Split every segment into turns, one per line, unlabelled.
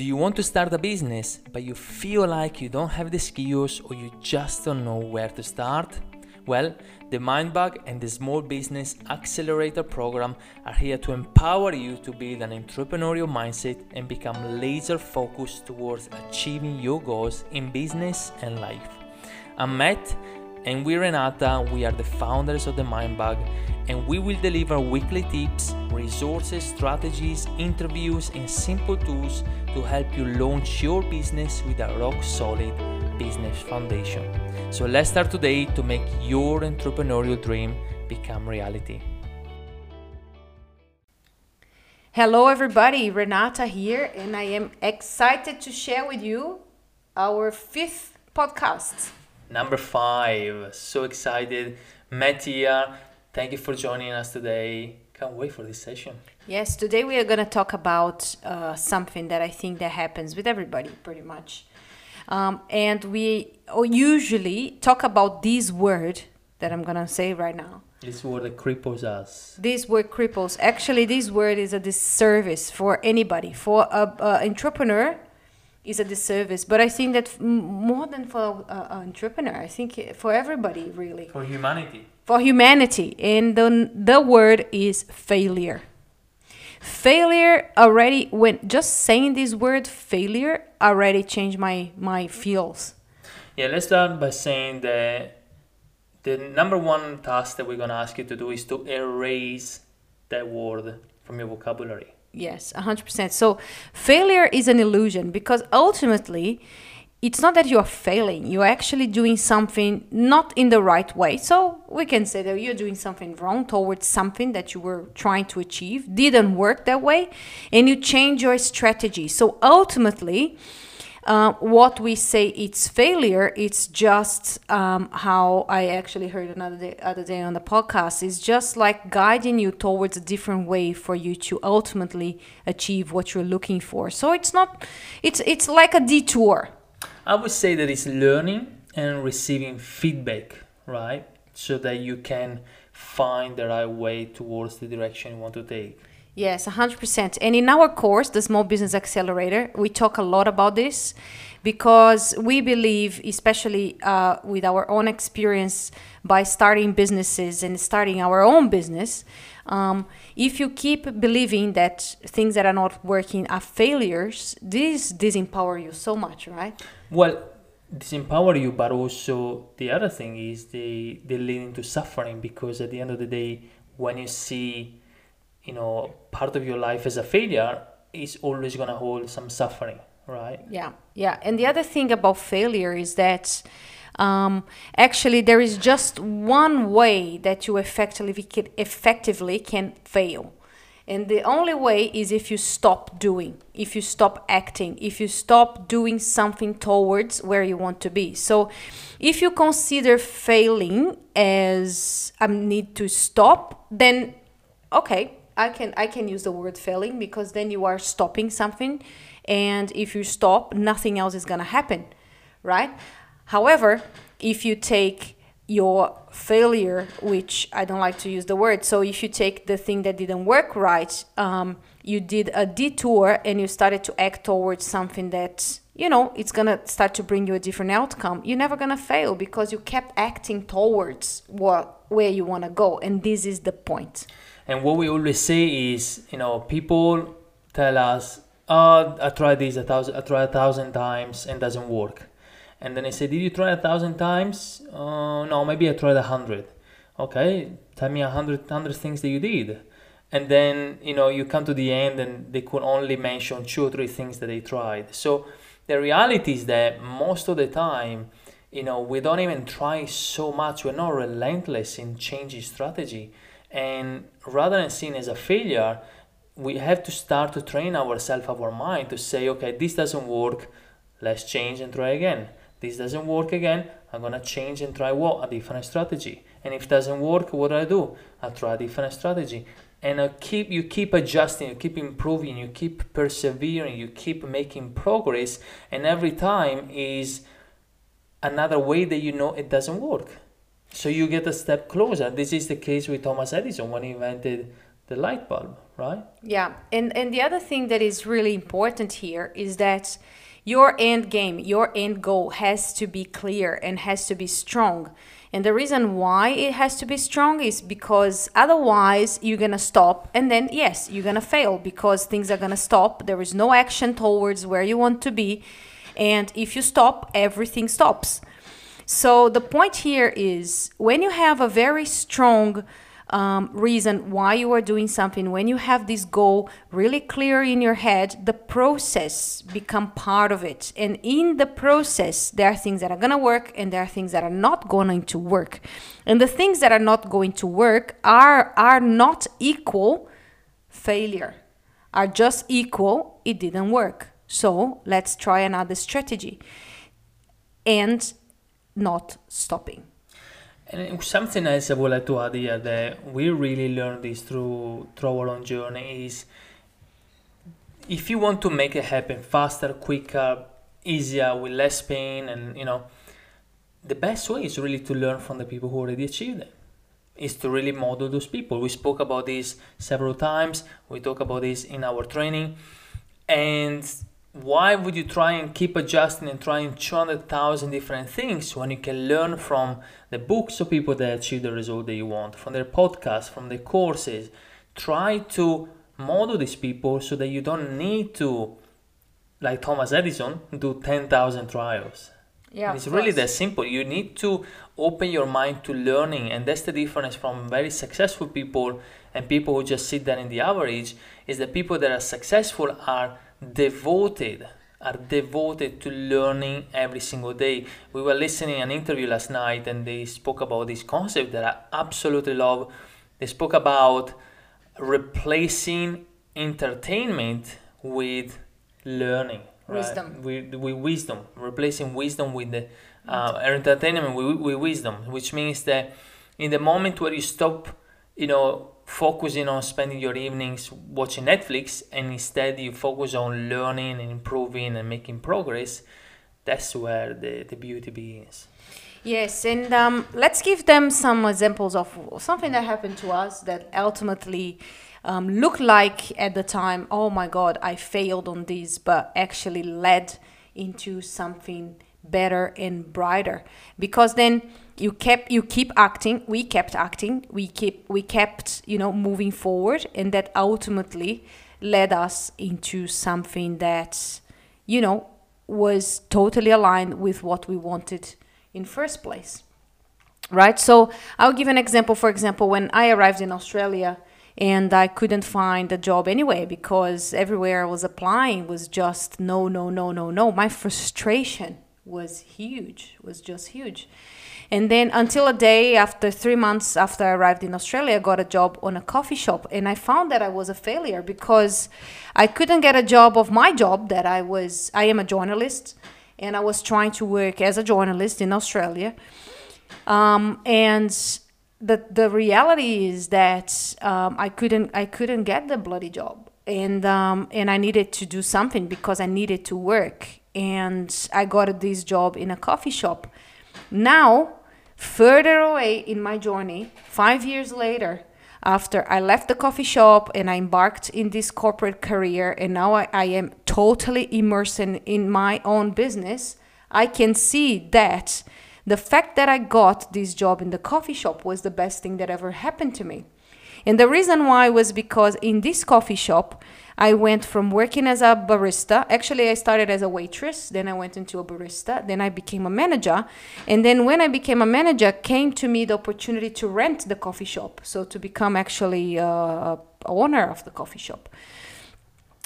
Do you want to start a business, but you feel like you don't have the skills or you just don't know where to start? Well, the Mindbug and the Small Business Accelerator program are here to empower you to build an entrepreneurial mindset and become laser focused towards achieving your goals in business and life. I'm Matt, and we Renata, we are the founders of the Mindbug, and we will deliver weekly tips, resources, strategies, interviews, and simple tools to help you launch your business with a rock solid business foundation. So let's start today to make your entrepreneurial dream become reality.
Hello, everybody. Renata here, and I am excited to share with you our fifth podcast.
Number five. So excited. Matt here. Thank you for joining us today. Can't wait for this session.
Yes, today we are going to talk about uh, something that I think that happens with everybody pretty much. Um, and we usually talk about this word that I'm going to say right now.
This word that cripples us.
This word cripples. Actually, this word is a disservice for anybody. For a, a entrepreneur, is a disservice. But I think that more than for uh, an entrepreneur, I think for everybody really.
For humanity.
For humanity, and the the word is failure. Failure already when just saying this word failure already changed my my feels.
Yeah, let's start by saying that the number one task that we're gonna ask you to do is to erase that word from your vocabulary.
Yes, 100%. So failure is an illusion because ultimately it's not that you're failing, you're actually doing something not in the right way. So we can say that you're doing something wrong towards something that you were trying to achieve, didn't work that way, and you change your strategy. So ultimately, uh, what we say it's failure it's just um, how i actually heard another day, other day on the podcast is just like guiding you towards a different way for you to ultimately achieve what you're looking for so it's not it's it's like a detour
I would say that it's learning and receiving feedback, right? So that you can find the right way towards the direction you want to take.
Yes, 100%. And in our course, the Small Business Accelerator, we talk a lot about this because we believe, especially uh, with our own experience by starting businesses and starting our own business, um, if you keep believing that things that are not working are failures, this disempower you so much, right?
Well, disempower you, but also the other thing is they they lead into suffering because at the end of the day, when you see, you know, part of your life as a failure, is always gonna hold some suffering, right?
Yeah, yeah. And the other thing about failure is that um, actually there is just one way that you effectively can, effectively can fail. And the only way is if you stop doing, if you stop acting, if you stop doing something towards where you want to be. So if you consider failing as I need to stop, then okay, I can I can use the word failing because then you are stopping something and if you stop, nothing else is going to happen, right? However, if you take your failure, which I don't like to use the word, so if you take the thing that didn't work right, um, you did a detour and you started to act towards something that you know it's gonna start to bring you a different outcome. You're never gonna fail because you kept acting towards what where you want to go, and this is the point.
And what we always say is, you know, people tell us, "Oh, I tried this a thousand, I tried a thousand times and doesn't work." And then I say, Did you try a thousand times? Uh, no, maybe I tried a hundred. Okay, tell me a hundred, hundred things that you did. And then, you know, you come to the end and they could only mention two or three things that they tried. So the reality is that most of the time, you know, we don't even try so much. We're not relentless in changing strategy. And rather than seeing as a failure, we have to start to train ourselves, our mind to say, okay, this doesn't work. Let's change and try again this doesn't work again, I'm gonna change and try what? A different strategy. And if it doesn't work, what do I do? I try a different strategy. And I keep you keep adjusting, you keep improving, you keep persevering, you keep making progress, and every time is another way that you know it doesn't work. So you get a step closer. This is the case with Thomas Edison when he invented the light bulb, right?
Yeah, and and the other thing that is really important here is that your end game, your end goal has to be clear and has to be strong. And the reason why it has to be strong is because otherwise you're going to stop and then yes, you're going to fail because things are going to stop. There is no action towards where you want to be. And if you stop, everything stops. So the point here is when you have a very strong um, reason why you are doing something when you have this goal really clear in your head the process become part of it. And in the process there are things that are to work and there are things that are not going to work. And the things that are not going to work are are not equal failure. Are just equal it didn't work. So let's try another strategy. And not stopping
and something else I would like to add here that we really learned this through through our own journey is if you want to make it happen faster, quicker, easier, with less pain, and you know, the best way is really to learn from the people who already achieved it. Is to really model those people. We spoke about this several times. We talk about this in our training, and why would you try and keep adjusting and trying 200,000 different things when you can learn from the books of people that achieve the result that you want, from their podcasts, from their courses? Try to model these people so that you don't need to, like Thomas Edison, do 10,000 trials.
Yeah,
it's really that simple. You need to open your mind to learning, and that's the difference from very successful people and people who just sit there in the average. Is that people that are successful are devoted are devoted to learning every single day. We were listening an interview last night and they spoke about this concept that I absolutely love. They spoke about replacing entertainment with learning.
Wisdom.
Right? With, with wisdom. Replacing wisdom with the uh, entertainment with, with wisdom, which means that in the moment where you stop, you know, focusing on spending your evenings watching Netflix and instead you focus on learning and improving and making progress, that's where the, the beauty begins.
Yes, and um, let's give them some examples of something that happened to us that ultimately um, looked like at the time, oh my God, I failed on this, but actually led into something better and brighter. Because then you kept you keep acting we kept acting we keep we kept you know moving forward and that ultimately led us into something that you know was totally aligned with what we wanted in first place. Right? So i'll give an example. For example when i arrived in australia and i couldn't find a job anyway because everywhere i was applying was just no no no no no. My frustration was huge was just huge and then until a day after three months after I arrived in Australia, I got a job on a coffee shop. And I found that I was a failure because I couldn't get a job of my job that I was, I am a journalist and I was trying to work as a journalist in Australia. Um, and the, the reality is that um, I couldn't I couldn't get the bloody job and um, and I needed to do something because I needed to work and I got this job in a coffee shop. Now further away in my journey, five years later, after I left the coffee shop and I embarked in this corporate career, and now I, I am totally immersed in, in my own business, I can see that the fact that I got this job in the coffee shop was the best thing that ever happened to me. And the reason why was because in this coffee shop, I went from working as a barista. Actually, I started as a waitress, then I went into a barista, then I became a manager. And then when I became a manager, came to me the opportunity to rent the coffee shop. So to become actually uh, owner of the coffee shop.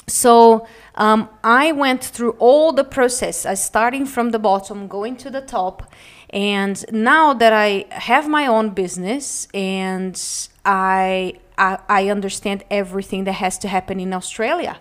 So um, I went through all the process, I starting from the bottom, going to the top, and now that I have my own business and I, I, I understand everything that has to happen in Australia.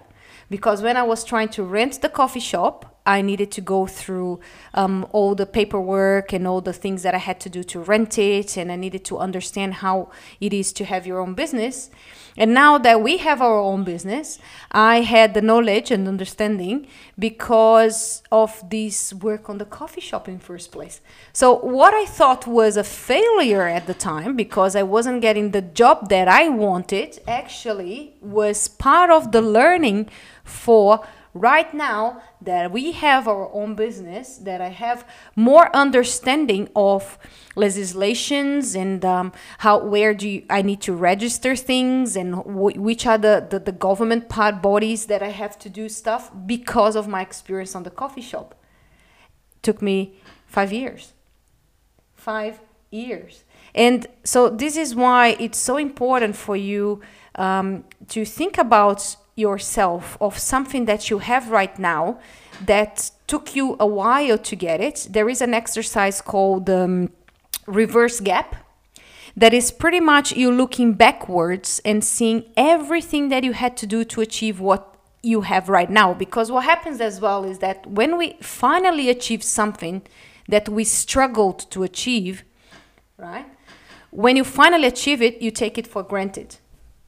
Because when I was trying to rent the coffee shop, I needed to go through um, all the paperwork and all the things that I had to do to rent it, and I needed to understand how it is to have your own business. And now that we have our own business, I had the knowledge and understanding because of this work on the coffee shop in first place. So what I thought was a failure at the time because I wasn't getting the job that I wanted actually was part of the learning for right now that we have our own business, that I have more understanding of legislations and um, how where do you, I need to register things and w- which are the, the, the government part bodies that I have to do stuff because of my experience on the coffee shop. took me five years. Five years. And so this is why it's so important for you um, to think about yourself of something that you have right now that took you a while to get it. There is an exercise called um, reverse gap that is pretty much you looking backwards and seeing everything that you had to do to achieve what you have right now. Because what happens as well is that when we finally achieve something that we struggled to achieve, right? When you finally achieve it, you take it for granted.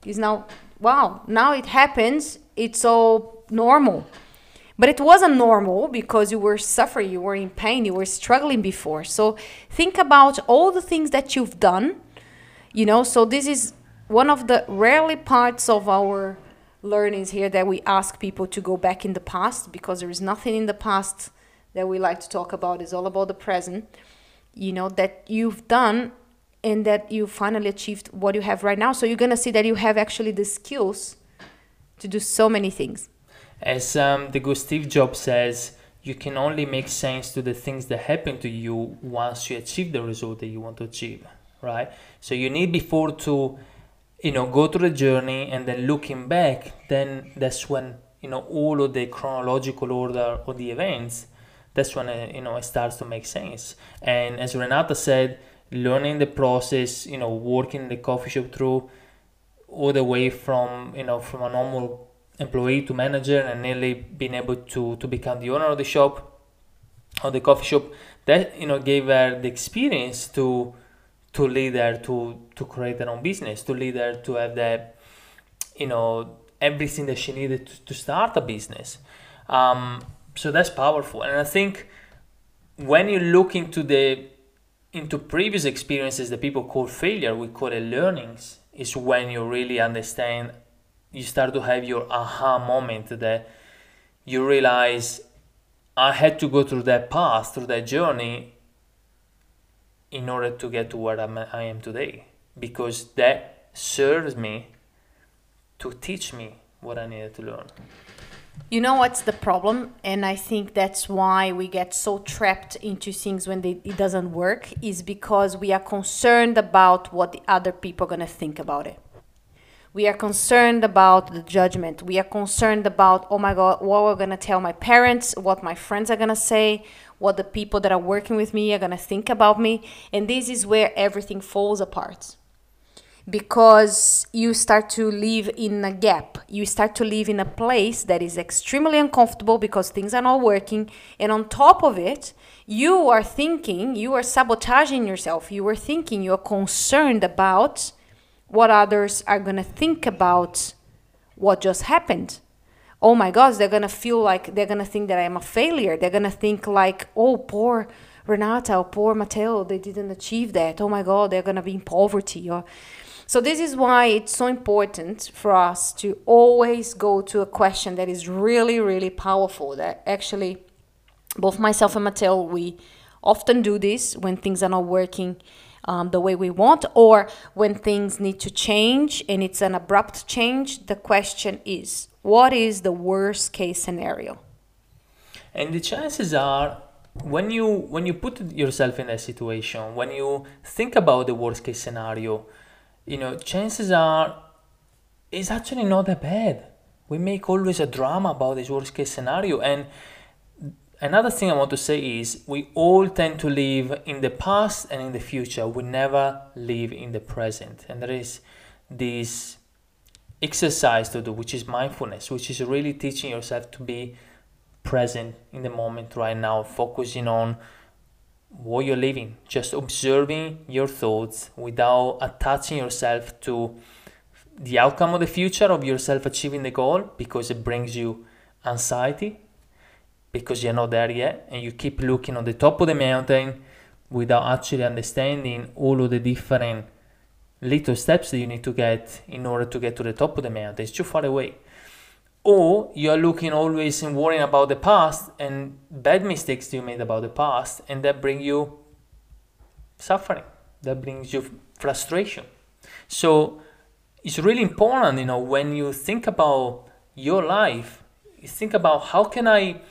It's now wow, now it happens, it's all normal. But it wasn't normal because you were suffering, you were in pain, you were struggling before. So think about all the things that you've done, you know. So this is one of the rarely parts of our learnings here that we ask people to go back in the past because there is nothing in the past that we like to talk about. It's all about the present, you know, that you've done and that you finally achieved what you have right now. So you're gonna see that you have actually the skills to do so many things.
As um, the good Steve Jobs says, you can only make sense to the things that happen to you once you achieve the result that you want to achieve, right? So you need before to, you know, go through the journey and then looking back, then that's when you know all of the chronological order of the events. That's when it, you know it starts to make sense. And as Renata said, learning the process, you know, working the coffee shop through all the way from, you know, from a normal employee to manager and nearly being able to, to become the owner of the shop or the coffee shop that, you know, gave her the experience to, to lead her to, to create her own business, to lead her to have that, you know, everything that she needed to, to start a business. Um, so that's powerful. And I think when you look into the into previous experiences that people call failure, we call it learnings, is when you really understand, you start to have your aha moment that you realize I had to go through that path, through that journey in order to get to where I'm, I am today. Because that serves me to teach me what I needed to learn.
You know what's the problem? And I think that's why we get so trapped into things when they, it doesn't work, is because we are concerned about what the other people are going to think about it. We are concerned about the judgment. We are concerned about, oh my God, what we're going to tell my parents, what my friends are going to say, what the people that are working with me are going to think about me. And this is where everything falls apart because you start to live in a gap. You start to live in a place that is extremely uncomfortable because things are not working. And on top of it, you are thinking, you are sabotaging yourself. You are thinking, you are concerned about what others are going to think about what just happened. Oh my gosh, they're going to feel like they're going to think that I am a failure. They're going to think, like, oh, poor Renata or poor Matteo, they didn't achieve that. Oh my God, they're going to be in poverty. Or so this is why it's so important for us to always go to a question that is really, really powerful. That actually, both myself and Matteo, we often do this when things are not working um, the way we want, or when things need to change and it's an abrupt change. The question is, what is the worst case scenario?
And the chances are when you when you put yourself in a situation when you think about the worst case scenario you know, chances are it's actually not that bad. We make always a drama about this worst case scenario. And another thing I want to say is we all tend to live in the past and in the future. We never live in the present. And there is this exercise to do, which is mindfulness, which is really teaching yourself to be present in the moment right now, focusing on what you're living, just observing your thoughts without attaching yourself to the outcome of the future of yourself achieving the goal because it brings you anxiety because you're not there yet and you keep looking on the top of the mountain without actually understanding all of the different little steps that you need to get in order to get to the top of the mountain. It's too far away. Or you're looking always and worrying about the past and bad mistakes you made about the past, and that bring you suffering. That brings you frustration. So it's really important, you know, when you think about your life, you think about how can I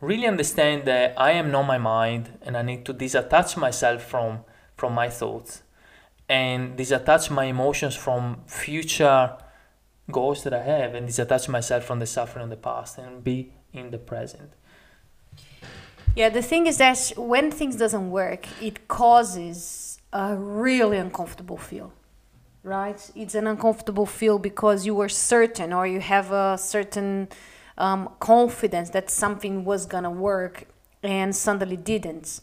really understand that I am not my mind and I need to disattach myself from from my thoughts and disattach my emotions from future goals that I have and disattach myself from the suffering of the past and be in the present.
Yeah, the thing is that when things doesn't work, it causes a really uncomfortable feel. Right? It's an uncomfortable feel because you were certain or you have a certain um, confidence that something was gonna work and suddenly didn't.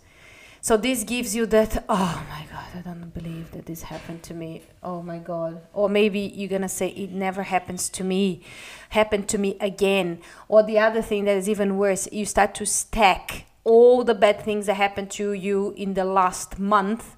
So this gives you that, oh my God, I don't believe that this happened to me. Oh my God. Or maybe you're going to say, it never happens to me, happened to me again. Or the other thing that is even worse, you start to stack all the bad things that happened to you in the last month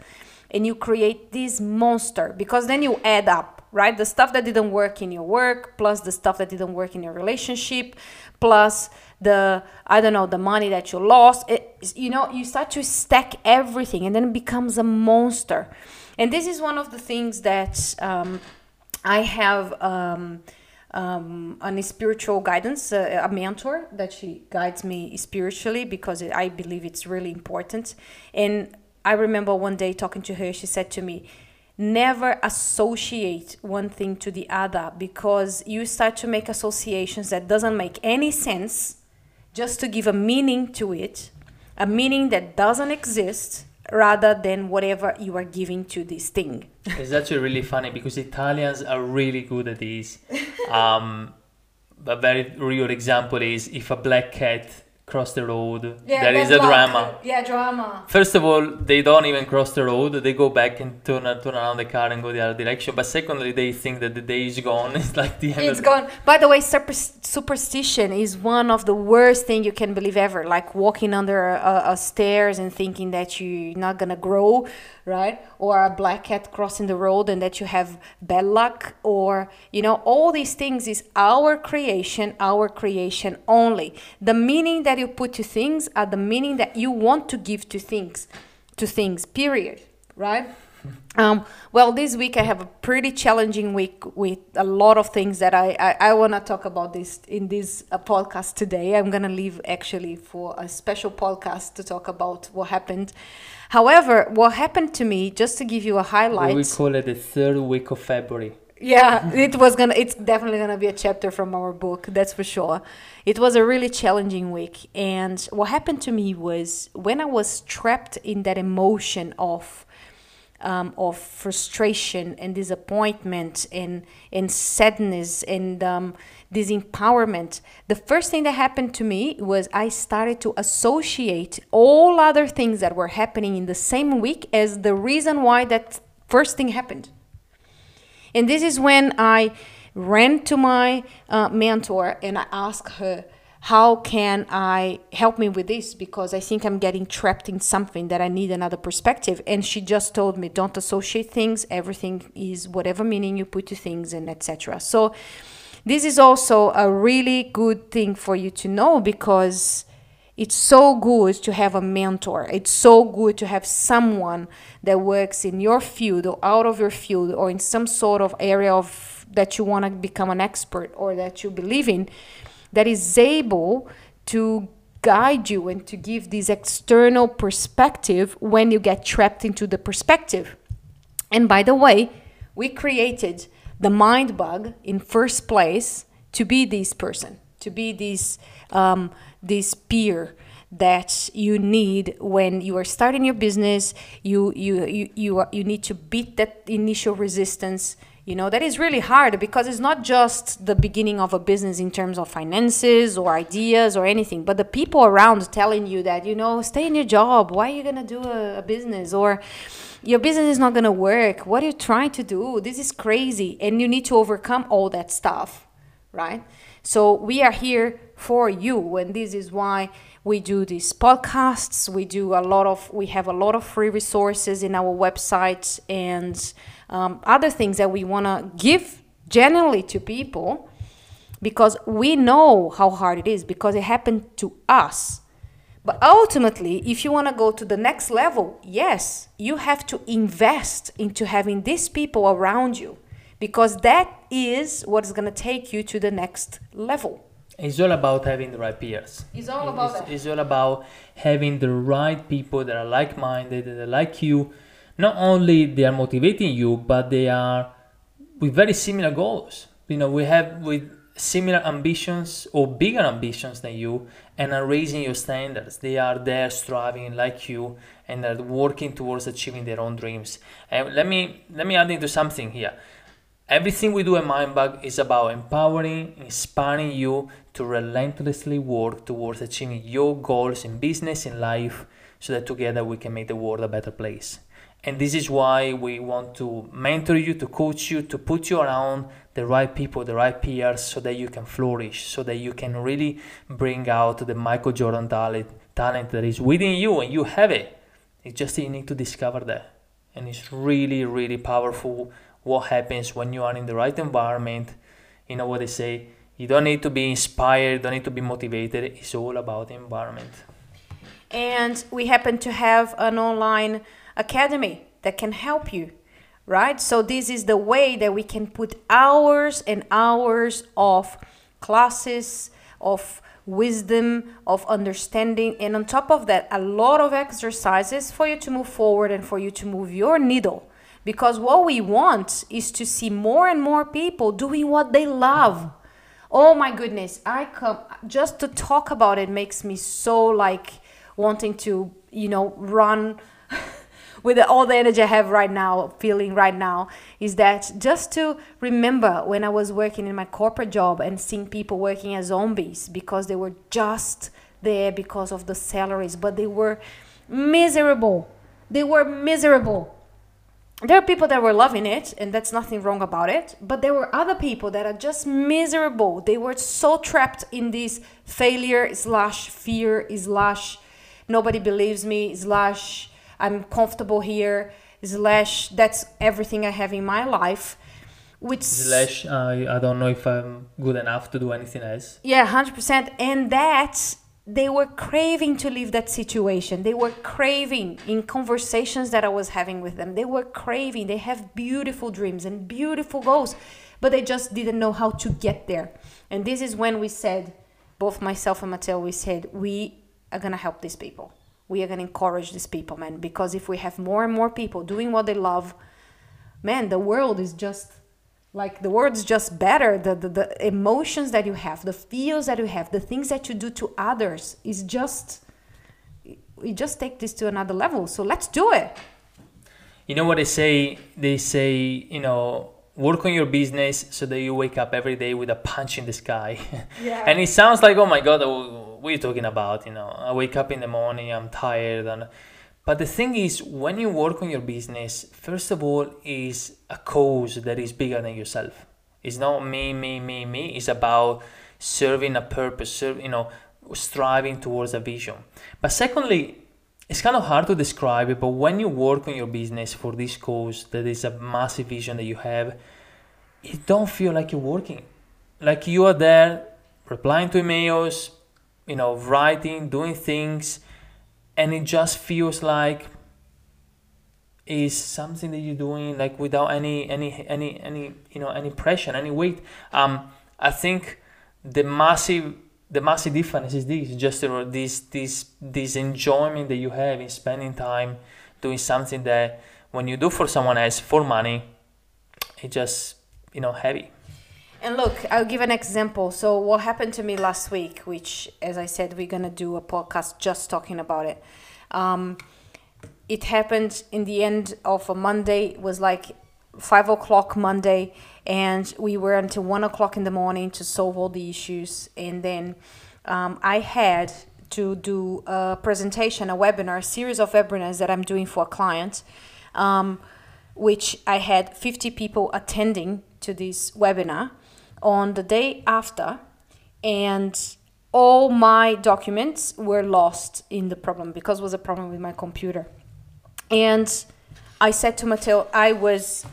and you create this monster because then you add up right? The stuff that didn't work in your work plus the stuff that didn't work in your relationship plus the i don't know the money that you lost. It, you know you start to stack everything and then it becomes a monster. And this is one of the things that um, i have um, um, a spiritual guidance, uh, a mentor that she guides me spiritually because it, I believe it's really important. And I remember one day talking to her, she said to me, never associate one thing to the other because you start to make associations that doesn't make any sense just to give a meaning to it, a meaning that doesn't exist rather than whatever you are giving to this thing.
It's actually really funny because Italians are really good at this. Um, a very real example is if a black cat cross the road.
Yeah,
there is a drama.
Yeah, drama.
First of all, they don't even cross the road. They go back and turn, turn around the car and go the other direction. But secondly, they think that the day is gone. It's like the end
It's gone. By the way, super- superstition is one of the worst thing you can believe ever. Like walking under a, a stairs and thinking that you're not gonna grow, right? Or a black cat crossing the road and that you have bad luck, or you know, all these things is our creation, our creation only. The meaning that you put to things are the meaning that you want to give to things, to things. Period. Right? Um, well, this week I have a pretty challenging week with a lot of things that I, I, I want to talk about this in this uh, podcast today. I'm going to leave actually for a special podcast to talk about what happened. However, what happened to me, just to give you a highlight.
We call it the third week of February.
Yeah, it was gonna. It's definitely gonna be a chapter from our book. That's for sure. It was a really challenging week, and what happened to me was when I was trapped in that emotion of, um, of frustration and disappointment and and sadness and um, disempowerment. The first thing that happened to me was I started to associate all other things that were happening in the same week as the reason why that first thing happened. And this is when I ran to my uh, mentor and I asked her, how can I help me with this? Because I think I'm getting trapped in something that I need another perspective. And she just told me, don't associate things. Everything is whatever meaning you put to things and etc. So this is also a really good thing for you to know because it's so good to have a mentor. It's so good to have someone that works in your field or out of your field or in some sort of area of that you want to become an expert or that you believe in that is able to guide you and to give this external perspective when you get trapped into the perspective. And by the way, we created the Mindbug in first place to be this person, to be this um, this peer that you need when you are starting your business. You you you you, are, you need to beat that initial resistance. you know that is really hard because it's not just the beginning of a business in terms of finances or ideas or anything but the people around telling you that you know stay in your job. Why are you going to do a, a business? Or your business is not going to work. What are you trying to do? This is crazy. And you need to overcome all that stuff right so we are here for you and this is why we do these podcasts. We do a lot of we have a lot of free resources in our website and um, other things that we want to give generally to people because we know how hard it is because it happened to us. But ultimately if you want to go to the next level yes you have to invest into having these people around you because that is what is going to take you to the next level
it's all about having the right peers.
It's all about
it's,
that.
it's all about having the right people that are like-minded, that are like you. Not only they are motivating you, but they are with very similar goals. You know, we have with similar ambitions or bigger ambitions than you, and are raising your standards. They are there striving like you, and are working towards achieving their own dreams. And let me let me add into something here. Everything we do at Mindbug is about empowering, inspiring you to relentlessly work towards achieving your goals in business, in life, so that together we can make the world a better place. And this is why we want to mentor you, to coach you, to put you around the right people, the right peers, so that you can flourish, so that you can really bring out the Michael Jordan talent, talent that is within you, and you have it. It's just you need to discover that. And it's really, really powerful what happens when you are in the right environment. You know what they say? You don't need to be inspired, don't need to be motivated. It's all about the environment.
And we happen to have an online academy that can help you, right? So, this is the way that we can put hours and hours of classes, of wisdom, of understanding, and on top of that, a lot of exercises for you to move forward and for you to move your needle because what we want is to see more and more people doing what they love. Oh my goodness, I come just to talk about it makes me so like wanting to, you know, run with all the energy I have right now, feeling right now, is that just to remember when I was working in my corporate job and seeing people working as zombies because they were just there because of the salaries, but they were miserable. They were miserable there are people that were loving it and that's nothing wrong about it but there were other people that are just miserable. They were so trapped in this failure slash fear slash nobody believes me slash i'm comfortable here slash that's everything i have in my life
which slash uh, i don't know if i'm good enough to do anything else.
Yeah 100% and that they were craving to leave that situation. They were craving in conversations that I was having with them. They were craving. They have beautiful dreams and beautiful goals, but they just didn't know how to get there. And this is when we said, both myself and Matteo, we said, we are going to help these people. We are going to encourage these people, man, because if we have more and more people doing what they love, man, the world is just like the words just better. The, the, the emotions that you have the feels that you have the things that you do to others is just we just take this to another level. So let's do it.
You know what they say? They say you know work on your business so that you wake up every day with a punch in the sky. Yeah. and it sounds like oh my god what are you talking about? You know i wake up in the morning i'm tired and but the thing is, when you work on your business, first of all, is a cause that is bigger than yourself. It's not me, me, me, me. It's about serving a purpose, serve, you know, striving towards a vision. But secondly, it's kind of hard to describe it, but when you work on your business for this cause, that is a massive vision that you have, you don't feel like you're working. Like you are there replying to emails, you know, writing, doing things and it just feels like is something that you're doing like without any any any any you know any pressure any weight. Um i think the massive the massive difference is this just this this this enjoyment that you have in spending time doing something that when you do for someone else for money it just you know heavy
and look, I'll give an example. So, what happened to me last week, which, as I said, we're going to do a podcast just talking about it. Um, it happened in the end of a Monday, it was like five o'clock Monday, and we were until one o'clock in the morning to solve all the issues. And then um, I had to do a presentation, a webinar, a series of webinars that I'm doing for a client, um, which I had 50 people attending to this webinar on the day after, and all my documents were lost in the problem because it was a problem with my computer. And I said to Matteo, I was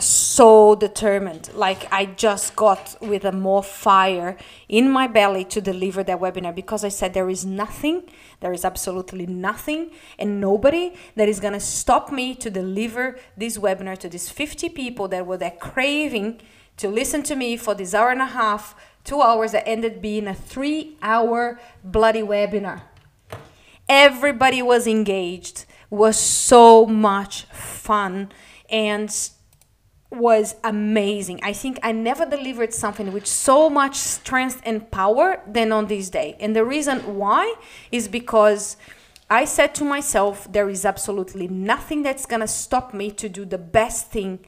so determined. Like I just got with a more fire in my belly to deliver that webinar because I said there is nothing, there is absolutely nothing and nobody that is gonna stop me to deliver this webinar to these 50 people that were there craving to listen to me for this hour and a half, two hours that ended being a three hour bloody webinar. Everybody was engaged, was so much fun and was amazing. I think I never delivered something with so much strength and power than on this day. And the reason why is because I said to myself, there is absolutely nothing that's going to stop me to do the best thing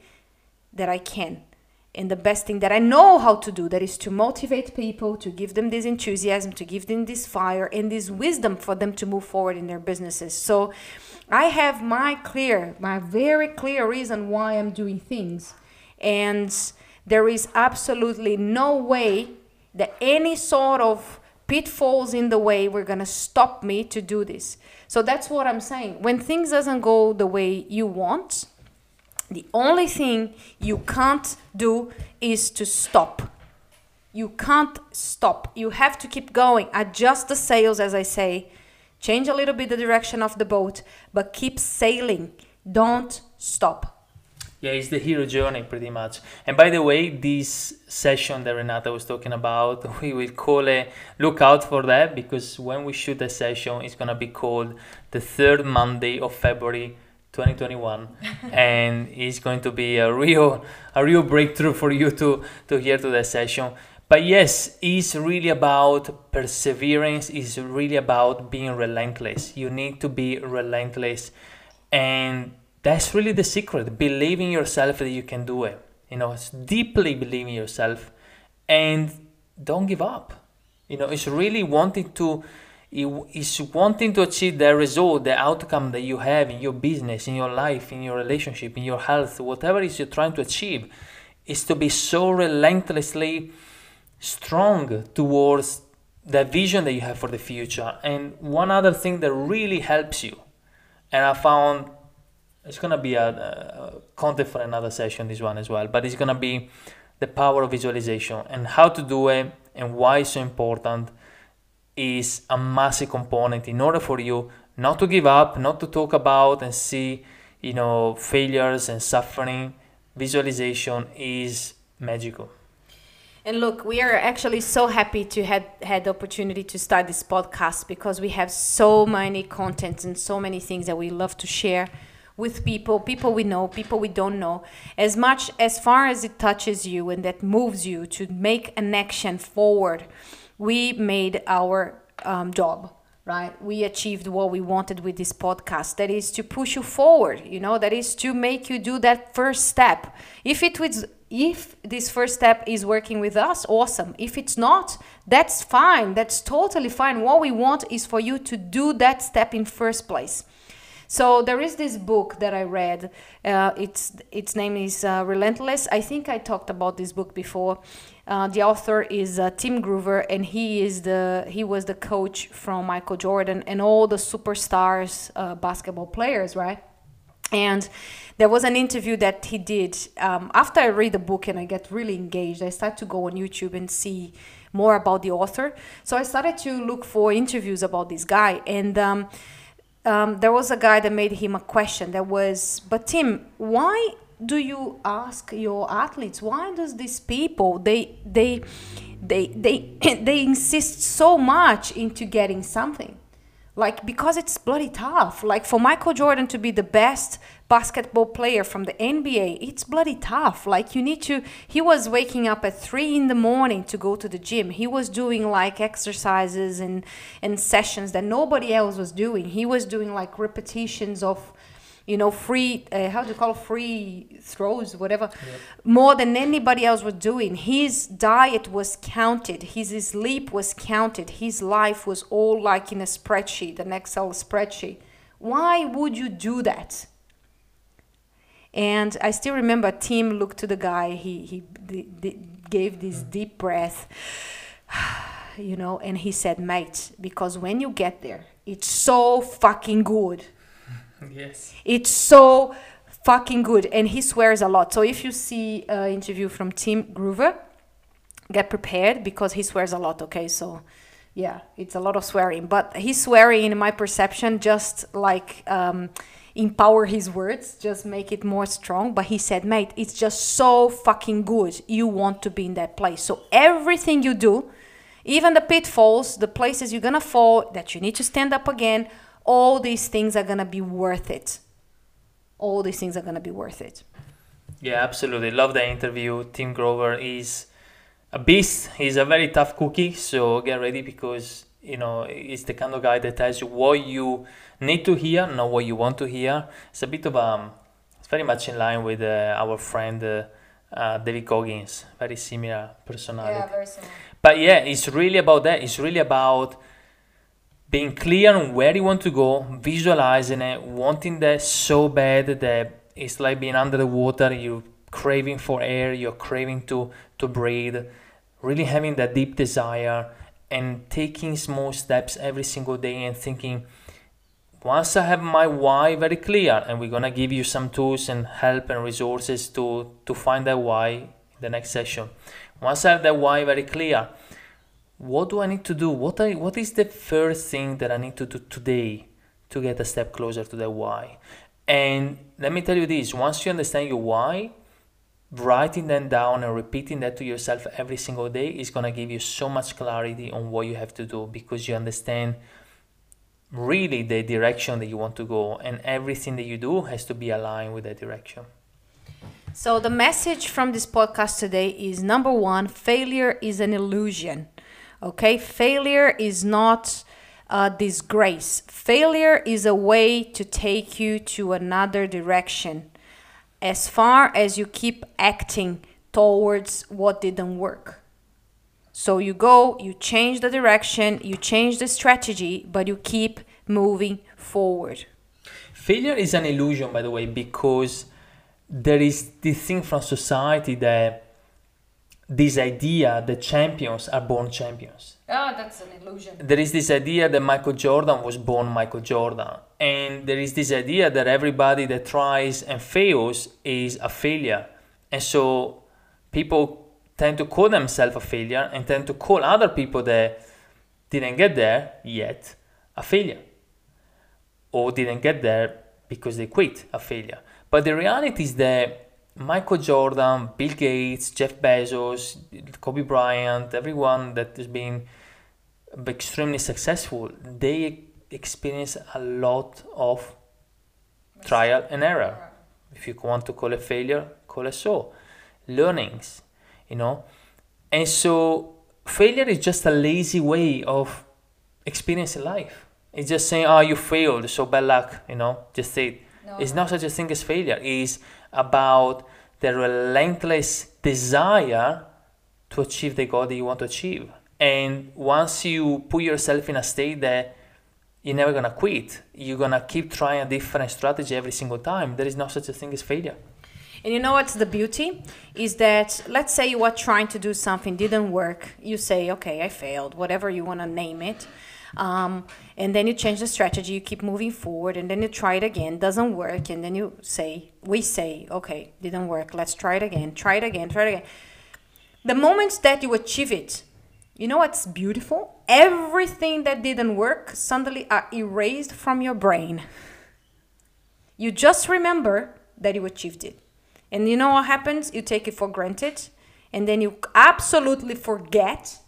that I can and the best thing that I know how to do that is to motivate people, to give them this enthusiasm, to give them this fire and this wisdom for them to move forward in their businesses. So I have my clear, my very clear reason why I'm doing things. And there is absolutely no way that any sort of pitfalls in the way were going to stop me to do this. So that's what I'm saying. When things doesn't go the way you want, the only thing you can't do is to stop. You can't stop. You have to keep going. Adjust the sails, as I say. Change a little bit the direction of the boat, but keep sailing. Don't stop.
Yeah, it's the hero journey pretty much. And by the way, this session that Renata was talking about, we will call it, look out for that because when we shoot the session, it's going to be called the third Monday of February 2021 and it's going to be a real a real breakthrough for you to to hear to that session. But yes it's really about perseverance. It's really about being relentless. You need to be relentless. And that's really the secret believe in yourself that you can do it. You know deeply believe in yourself and don't give up. You know it's really wanting to is wanting to achieve the result, the outcome that you have in your business, in your life, in your relationship, in your health, whatever it is you're trying to achieve, is to be so relentlessly strong towards the vision that you have for the future. And one other thing that really helps you, and I found it's gonna be a, a content for another session, this one as well, but it's gonna be the power of visualization and how to do it and why it's so important is a massive component in order for you not to give up, not to talk about and see, you know, failures and suffering. Visualization is magical.
And look, we are actually so happy to had had the opportunity to start this podcast because we have so many contents and so many things that we love to share with people, people we know, people we don't know, as much as far as it touches you and that moves you to make an action forward we made our um, job right? We achieved what we wanted with this podcast. That is to push you forward you know? That is to make you do that first step. If it was if this first step is working with us awesome. If it's not that's fine. That's totally fine. What we want is for you to do that step in first place. So there is this book that I read. Uh, its its name is uh, Relentless. I think I talked about this book before. Uh, the author is uh, Tim Grover, and he is the he was the coach from Michael Jordan and all the superstars uh, basketball players, right? And there was an interview that he did um, after I read the book and I get really engaged. I start to go on YouTube and see more about the author. So I started to look for interviews about this guy and. Um, um, there was a guy that made him a question that was, but Tim, why do you ask your athletes? Why does these people they they they they they insist so much into getting something? Like because it's bloody tough. Like for Michael Jordan to be the best basketball player from the NBA, it's bloody tough. Like you need to he was waking up at 3 in the morning to go to the gym. He was doing like exercises and and sessions that nobody else was doing. He was doing like repetitions of you know, free, uh, how do you call it? free throws, whatever, more than anybody else was doing. His diet was counted, his sleep was counted, his life was all like in a spreadsheet, an Excel spreadsheet. Why would you do that? And I still remember Tim looked to the guy, he, he d- d- gave this deep breath, you know, and he said, mate, because when you get there, it's so fucking good.
Yes.
It's so fucking good. And he swears a lot. So if you see an interview from Tim Grover, get prepared because he swears a lot, okay? So yeah, it's a lot of swearing. But he's swearing, in my perception, just like um, empower his words, just make it more strong. But he said, mate, it's just so fucking good. You want to be in that place. So everything you do, even the pitfalls, the places you're gonna fall, that you need to stand up again, all these things are gonna be worth it. All these things are gonna be worth it.
Yeah, absolutely. Love the interview. Tim Grover is a beast. He's a very tough cookie, so get ready because you know he's the kind of guy that tells you what you need to hear, not what you want to hear. It's a bit of um, it's very much in line with uh, our friend uh, uh, David Goggins. Very similar personality.
Yeah, very similar.
But yeah, it's really about that. It's really about being clear on where you want to go, visualizing it, wanting that so bad that it's like being under the water. You're craving for air. You're craving to to breathe. Really having that deep desire and taking small steps every single day and thinking. Once I have my why very clear, and we're gonna give you some tools and help and resources to to find that why in the next session. Once I have that why very clear, what do I need to do? What I what is the first thing that I need to do today to get a step closer to the why? And let me tell you this: once you understand your why, writing them down and repeating that to yourself every single day is gonna give you so much clarity on what you have to do because you understand really the direction that you want to go, and everything that you do has to be aligned with that direction.
So the message from this podcast today is number one: failure is an illusion. Okay, failure is not a disgrace. Failure is a way to take you to another direction. As far as you keep acting towards what didn't work. So you go, you change the direction, you change the strategy, but you keep moving forward.
Failure is an illusion, by the way, because there is this thing from society that this idea that champions are born champions.
Oh, that's an illusion.
There is this idea that Michael Jordan was born Michael Jordan. And there is this idea that everybody that tries and fails is a failure. And so people tend to call themselves a failure and tend to call other people that didn't get there yet a failure or didn't get there because they quit a failure. But the reality is that Michael Jordan, Bill Gates, Jeff Bezos, Kobe Bryant, everyone that has been extremely successful, they experience a lot of trial and error. If you want to call it failure, call it so. Learnings, you know. And so failure is just a lazy way of experiencing life. It's just saying, oh, you failed, so bad luck, you know, just say it.
No,
it's not such a thing as failure. It's about the relentless desire to achieve the goal that you want to achieve. And once you put yourself in a state that you're never gonna quit, you're gonna keep trying a different strategy every single time. There is no such a thing as failure.
And you know what's the beauty? Is that let's say you are trying to do something, didn't work. You say, okay, I failed, whatever you want to name it. Um, and then you change the strategy, you keep moving forward, and then you try it again, doesn't work. And then you say, we say, okay, didn't work, let's try it again, try it again, try it again. The moment that you achieve it, you know what's beautiful? Everything that didn't work suddenly are erased from your brain. You just remember that you achieved it. And you know what happens? You take it for granted and then you absolutely forget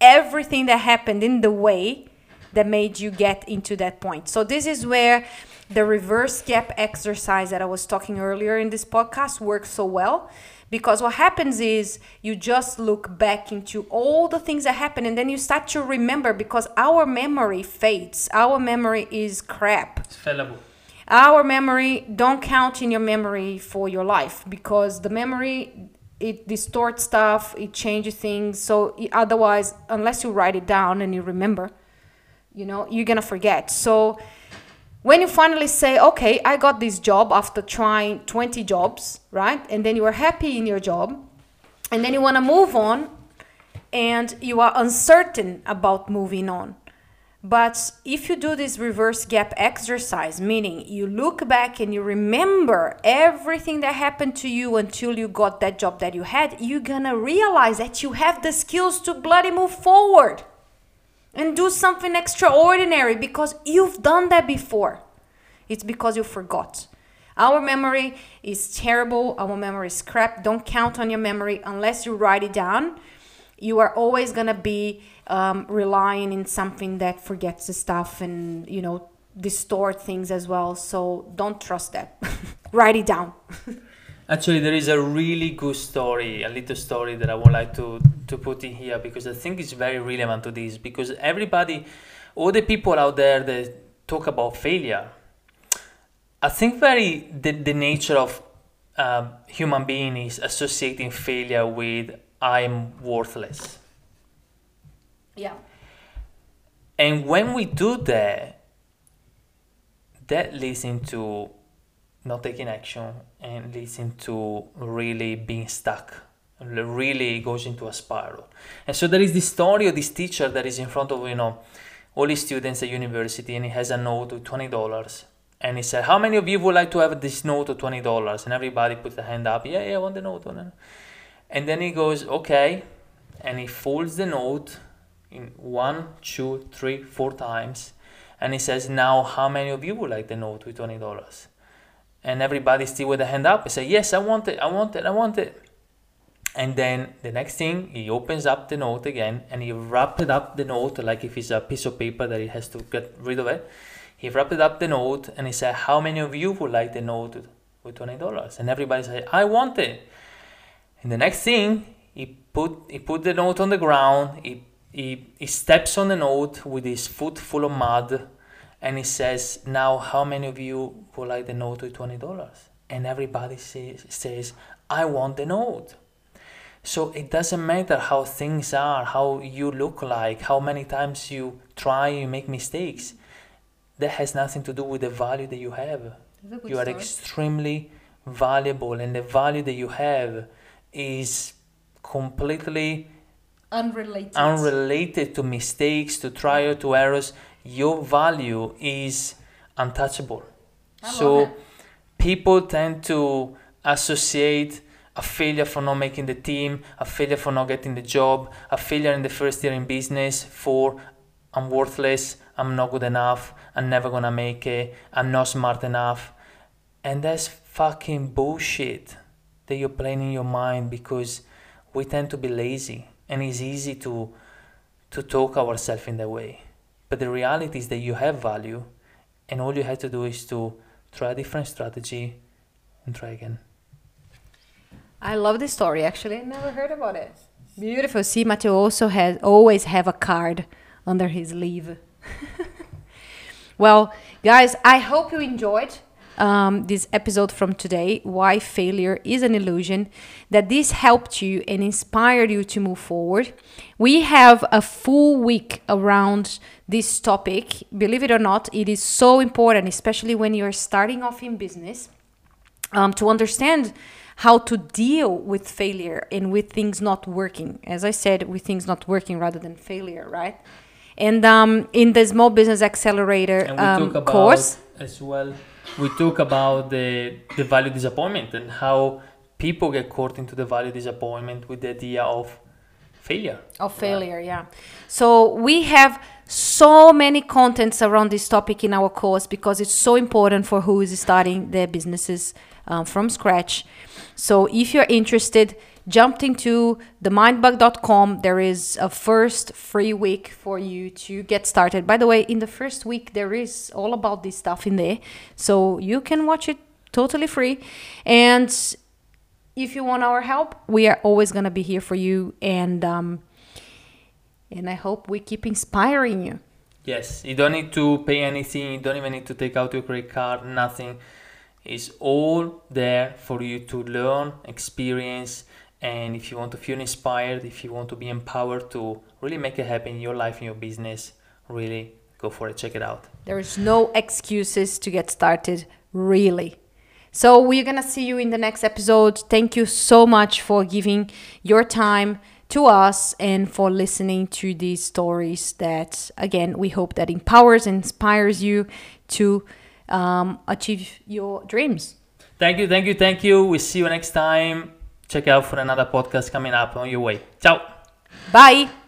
everything that happened in the way that made you get into that point. So this is where the reverse gap exercise that I was talking earlier in this podcast works so well because what happens is you just look back into all the things that happened and then you start to remember because our memory fades. Our memory is crap
It's fallible.
our memory don't count in your memory for your life because the memory it distorts stuff it changes things so otherwise unless you write it down and you remember you know you're gonna forget. So when you finally say okay i got this job after trying 20 jobs right and then you are happy in your job and then you want to move on and you are uncertain about moving on. But if you do this reverse gap exercise, meaning you look back and you remember everything that happened to you until you got that job that you had, you're gonna realize that you have the skills to bloody move forward and do something extraordinary because you've done that before. It's because you forgot. Our memory is terrible, our memory is crap. Don't count on your memory unless you write it down. You are always gonna be um, relying in something that forgets the stuff and you know distort things as well. So don't trust that. write it down.
Actually, there is a really good story, a little story that I would like to, to put in here because I think it's very relevant to this. Because everybody, all the people out there that talk about failure, I think very the, the nature of um, human being is associating failure with I'm worthless.
Yeah.
And when we do that, that leads into not taking action and leads into really being stuck. Really goes into a spiral. And so there is this story of this teacher that is in front of, you know, all his students at university and he has a note of twenty dollars. And he said, How many of you would like to have this note of twenty dollars? And everybody put the hand up, yeah, yeah, I want the note. I want the note." And then he goes, Okay. And he folds the note in one, two, three, four times. And he says, Now, how many of you would like the note with $20? And everybody still with the hand up. He say, Yes, I want it, I want it, I want it. And then the next thing, he opens up the note again and he wrapped up the note like if it's a piece of paper that he has to get rid of it. He wrapped up the note and he said, How many of you would like the note with $20? And everybody said, I want it. And the next thing, he put he put the note on the ground. He he, he steps on the note with his foot full of mud, and he says, "Now, how many of you would like the note with twenty dollars?" And everybody says, says, "I want the note." So it doesn't matter how things are, how you look like, how many times you try, you make mistakes. That has nothing to do with the value that you have. You are extremely valuable, and the value that you have is completely
unrelated.
unrelated to mistakes, to trial, to errors. Your value is untouchable.
I
so people tend to associate a failure for not making the team, a failure for not getting the job, a failure in the first year in business for I'm worthless, I'm not good enough, I'm never gonna make it, I'm not smart enough. And that's fucking bullshit that you're playing in your mind because we tend to be lazy and it's easy to to talk ourselves in that way. But the reality is that you have value and all you have to do is to try a different strategy and try again.
I love this story. Actually, I never heard about it. Beautiful. See, Matteo also has always have a card under his sleeve. well, guys, I hope you enjoyed um, this episode from today. Why failure is an illusion. That this helped you and inspired you to move forward. We have a full week around this topic. Believe it or not, it is so important, especially when you're starting off in business um, to understand how to deal with failure and with things not working. As I said, with things not working rather than failure, right? And um, in the Small Business Accelerator
And we
um,
talk about
course,
as well. We talk about the the value disappointment and how people get caught into the value disappointment with the idea of failure.
of failure yeah so we have so many contents around this topic in our course because it's so important for who is starting their businesses um, from scratch so if you're interested jump into themindbug.com there is a first free week for you to get started by the way in the first week there is all about this stuff in there so you can watch it totally free and if you want our help, we are always gonna be here for you, and um, and I hope we keep inspiring you.
Yes, you don't need to pay anything. You don't even need to take out your credit card. Nothing. It's all there for you to learn, experience, and if you want to feel inspired, if you want to be empowered to really make it happen in your life, in your business, really go for it. Check it out.
There is no excuses to get started, really. So we're gonna see you in the next episode. Thank you so much for giving your time to us and for listening to these stories that again we hope that empowers and inspires you to um, achieve your dreams
Thank you, thank you, thank you. We see you next time. Check out for another podcast coming up on your way. Ciao.
bye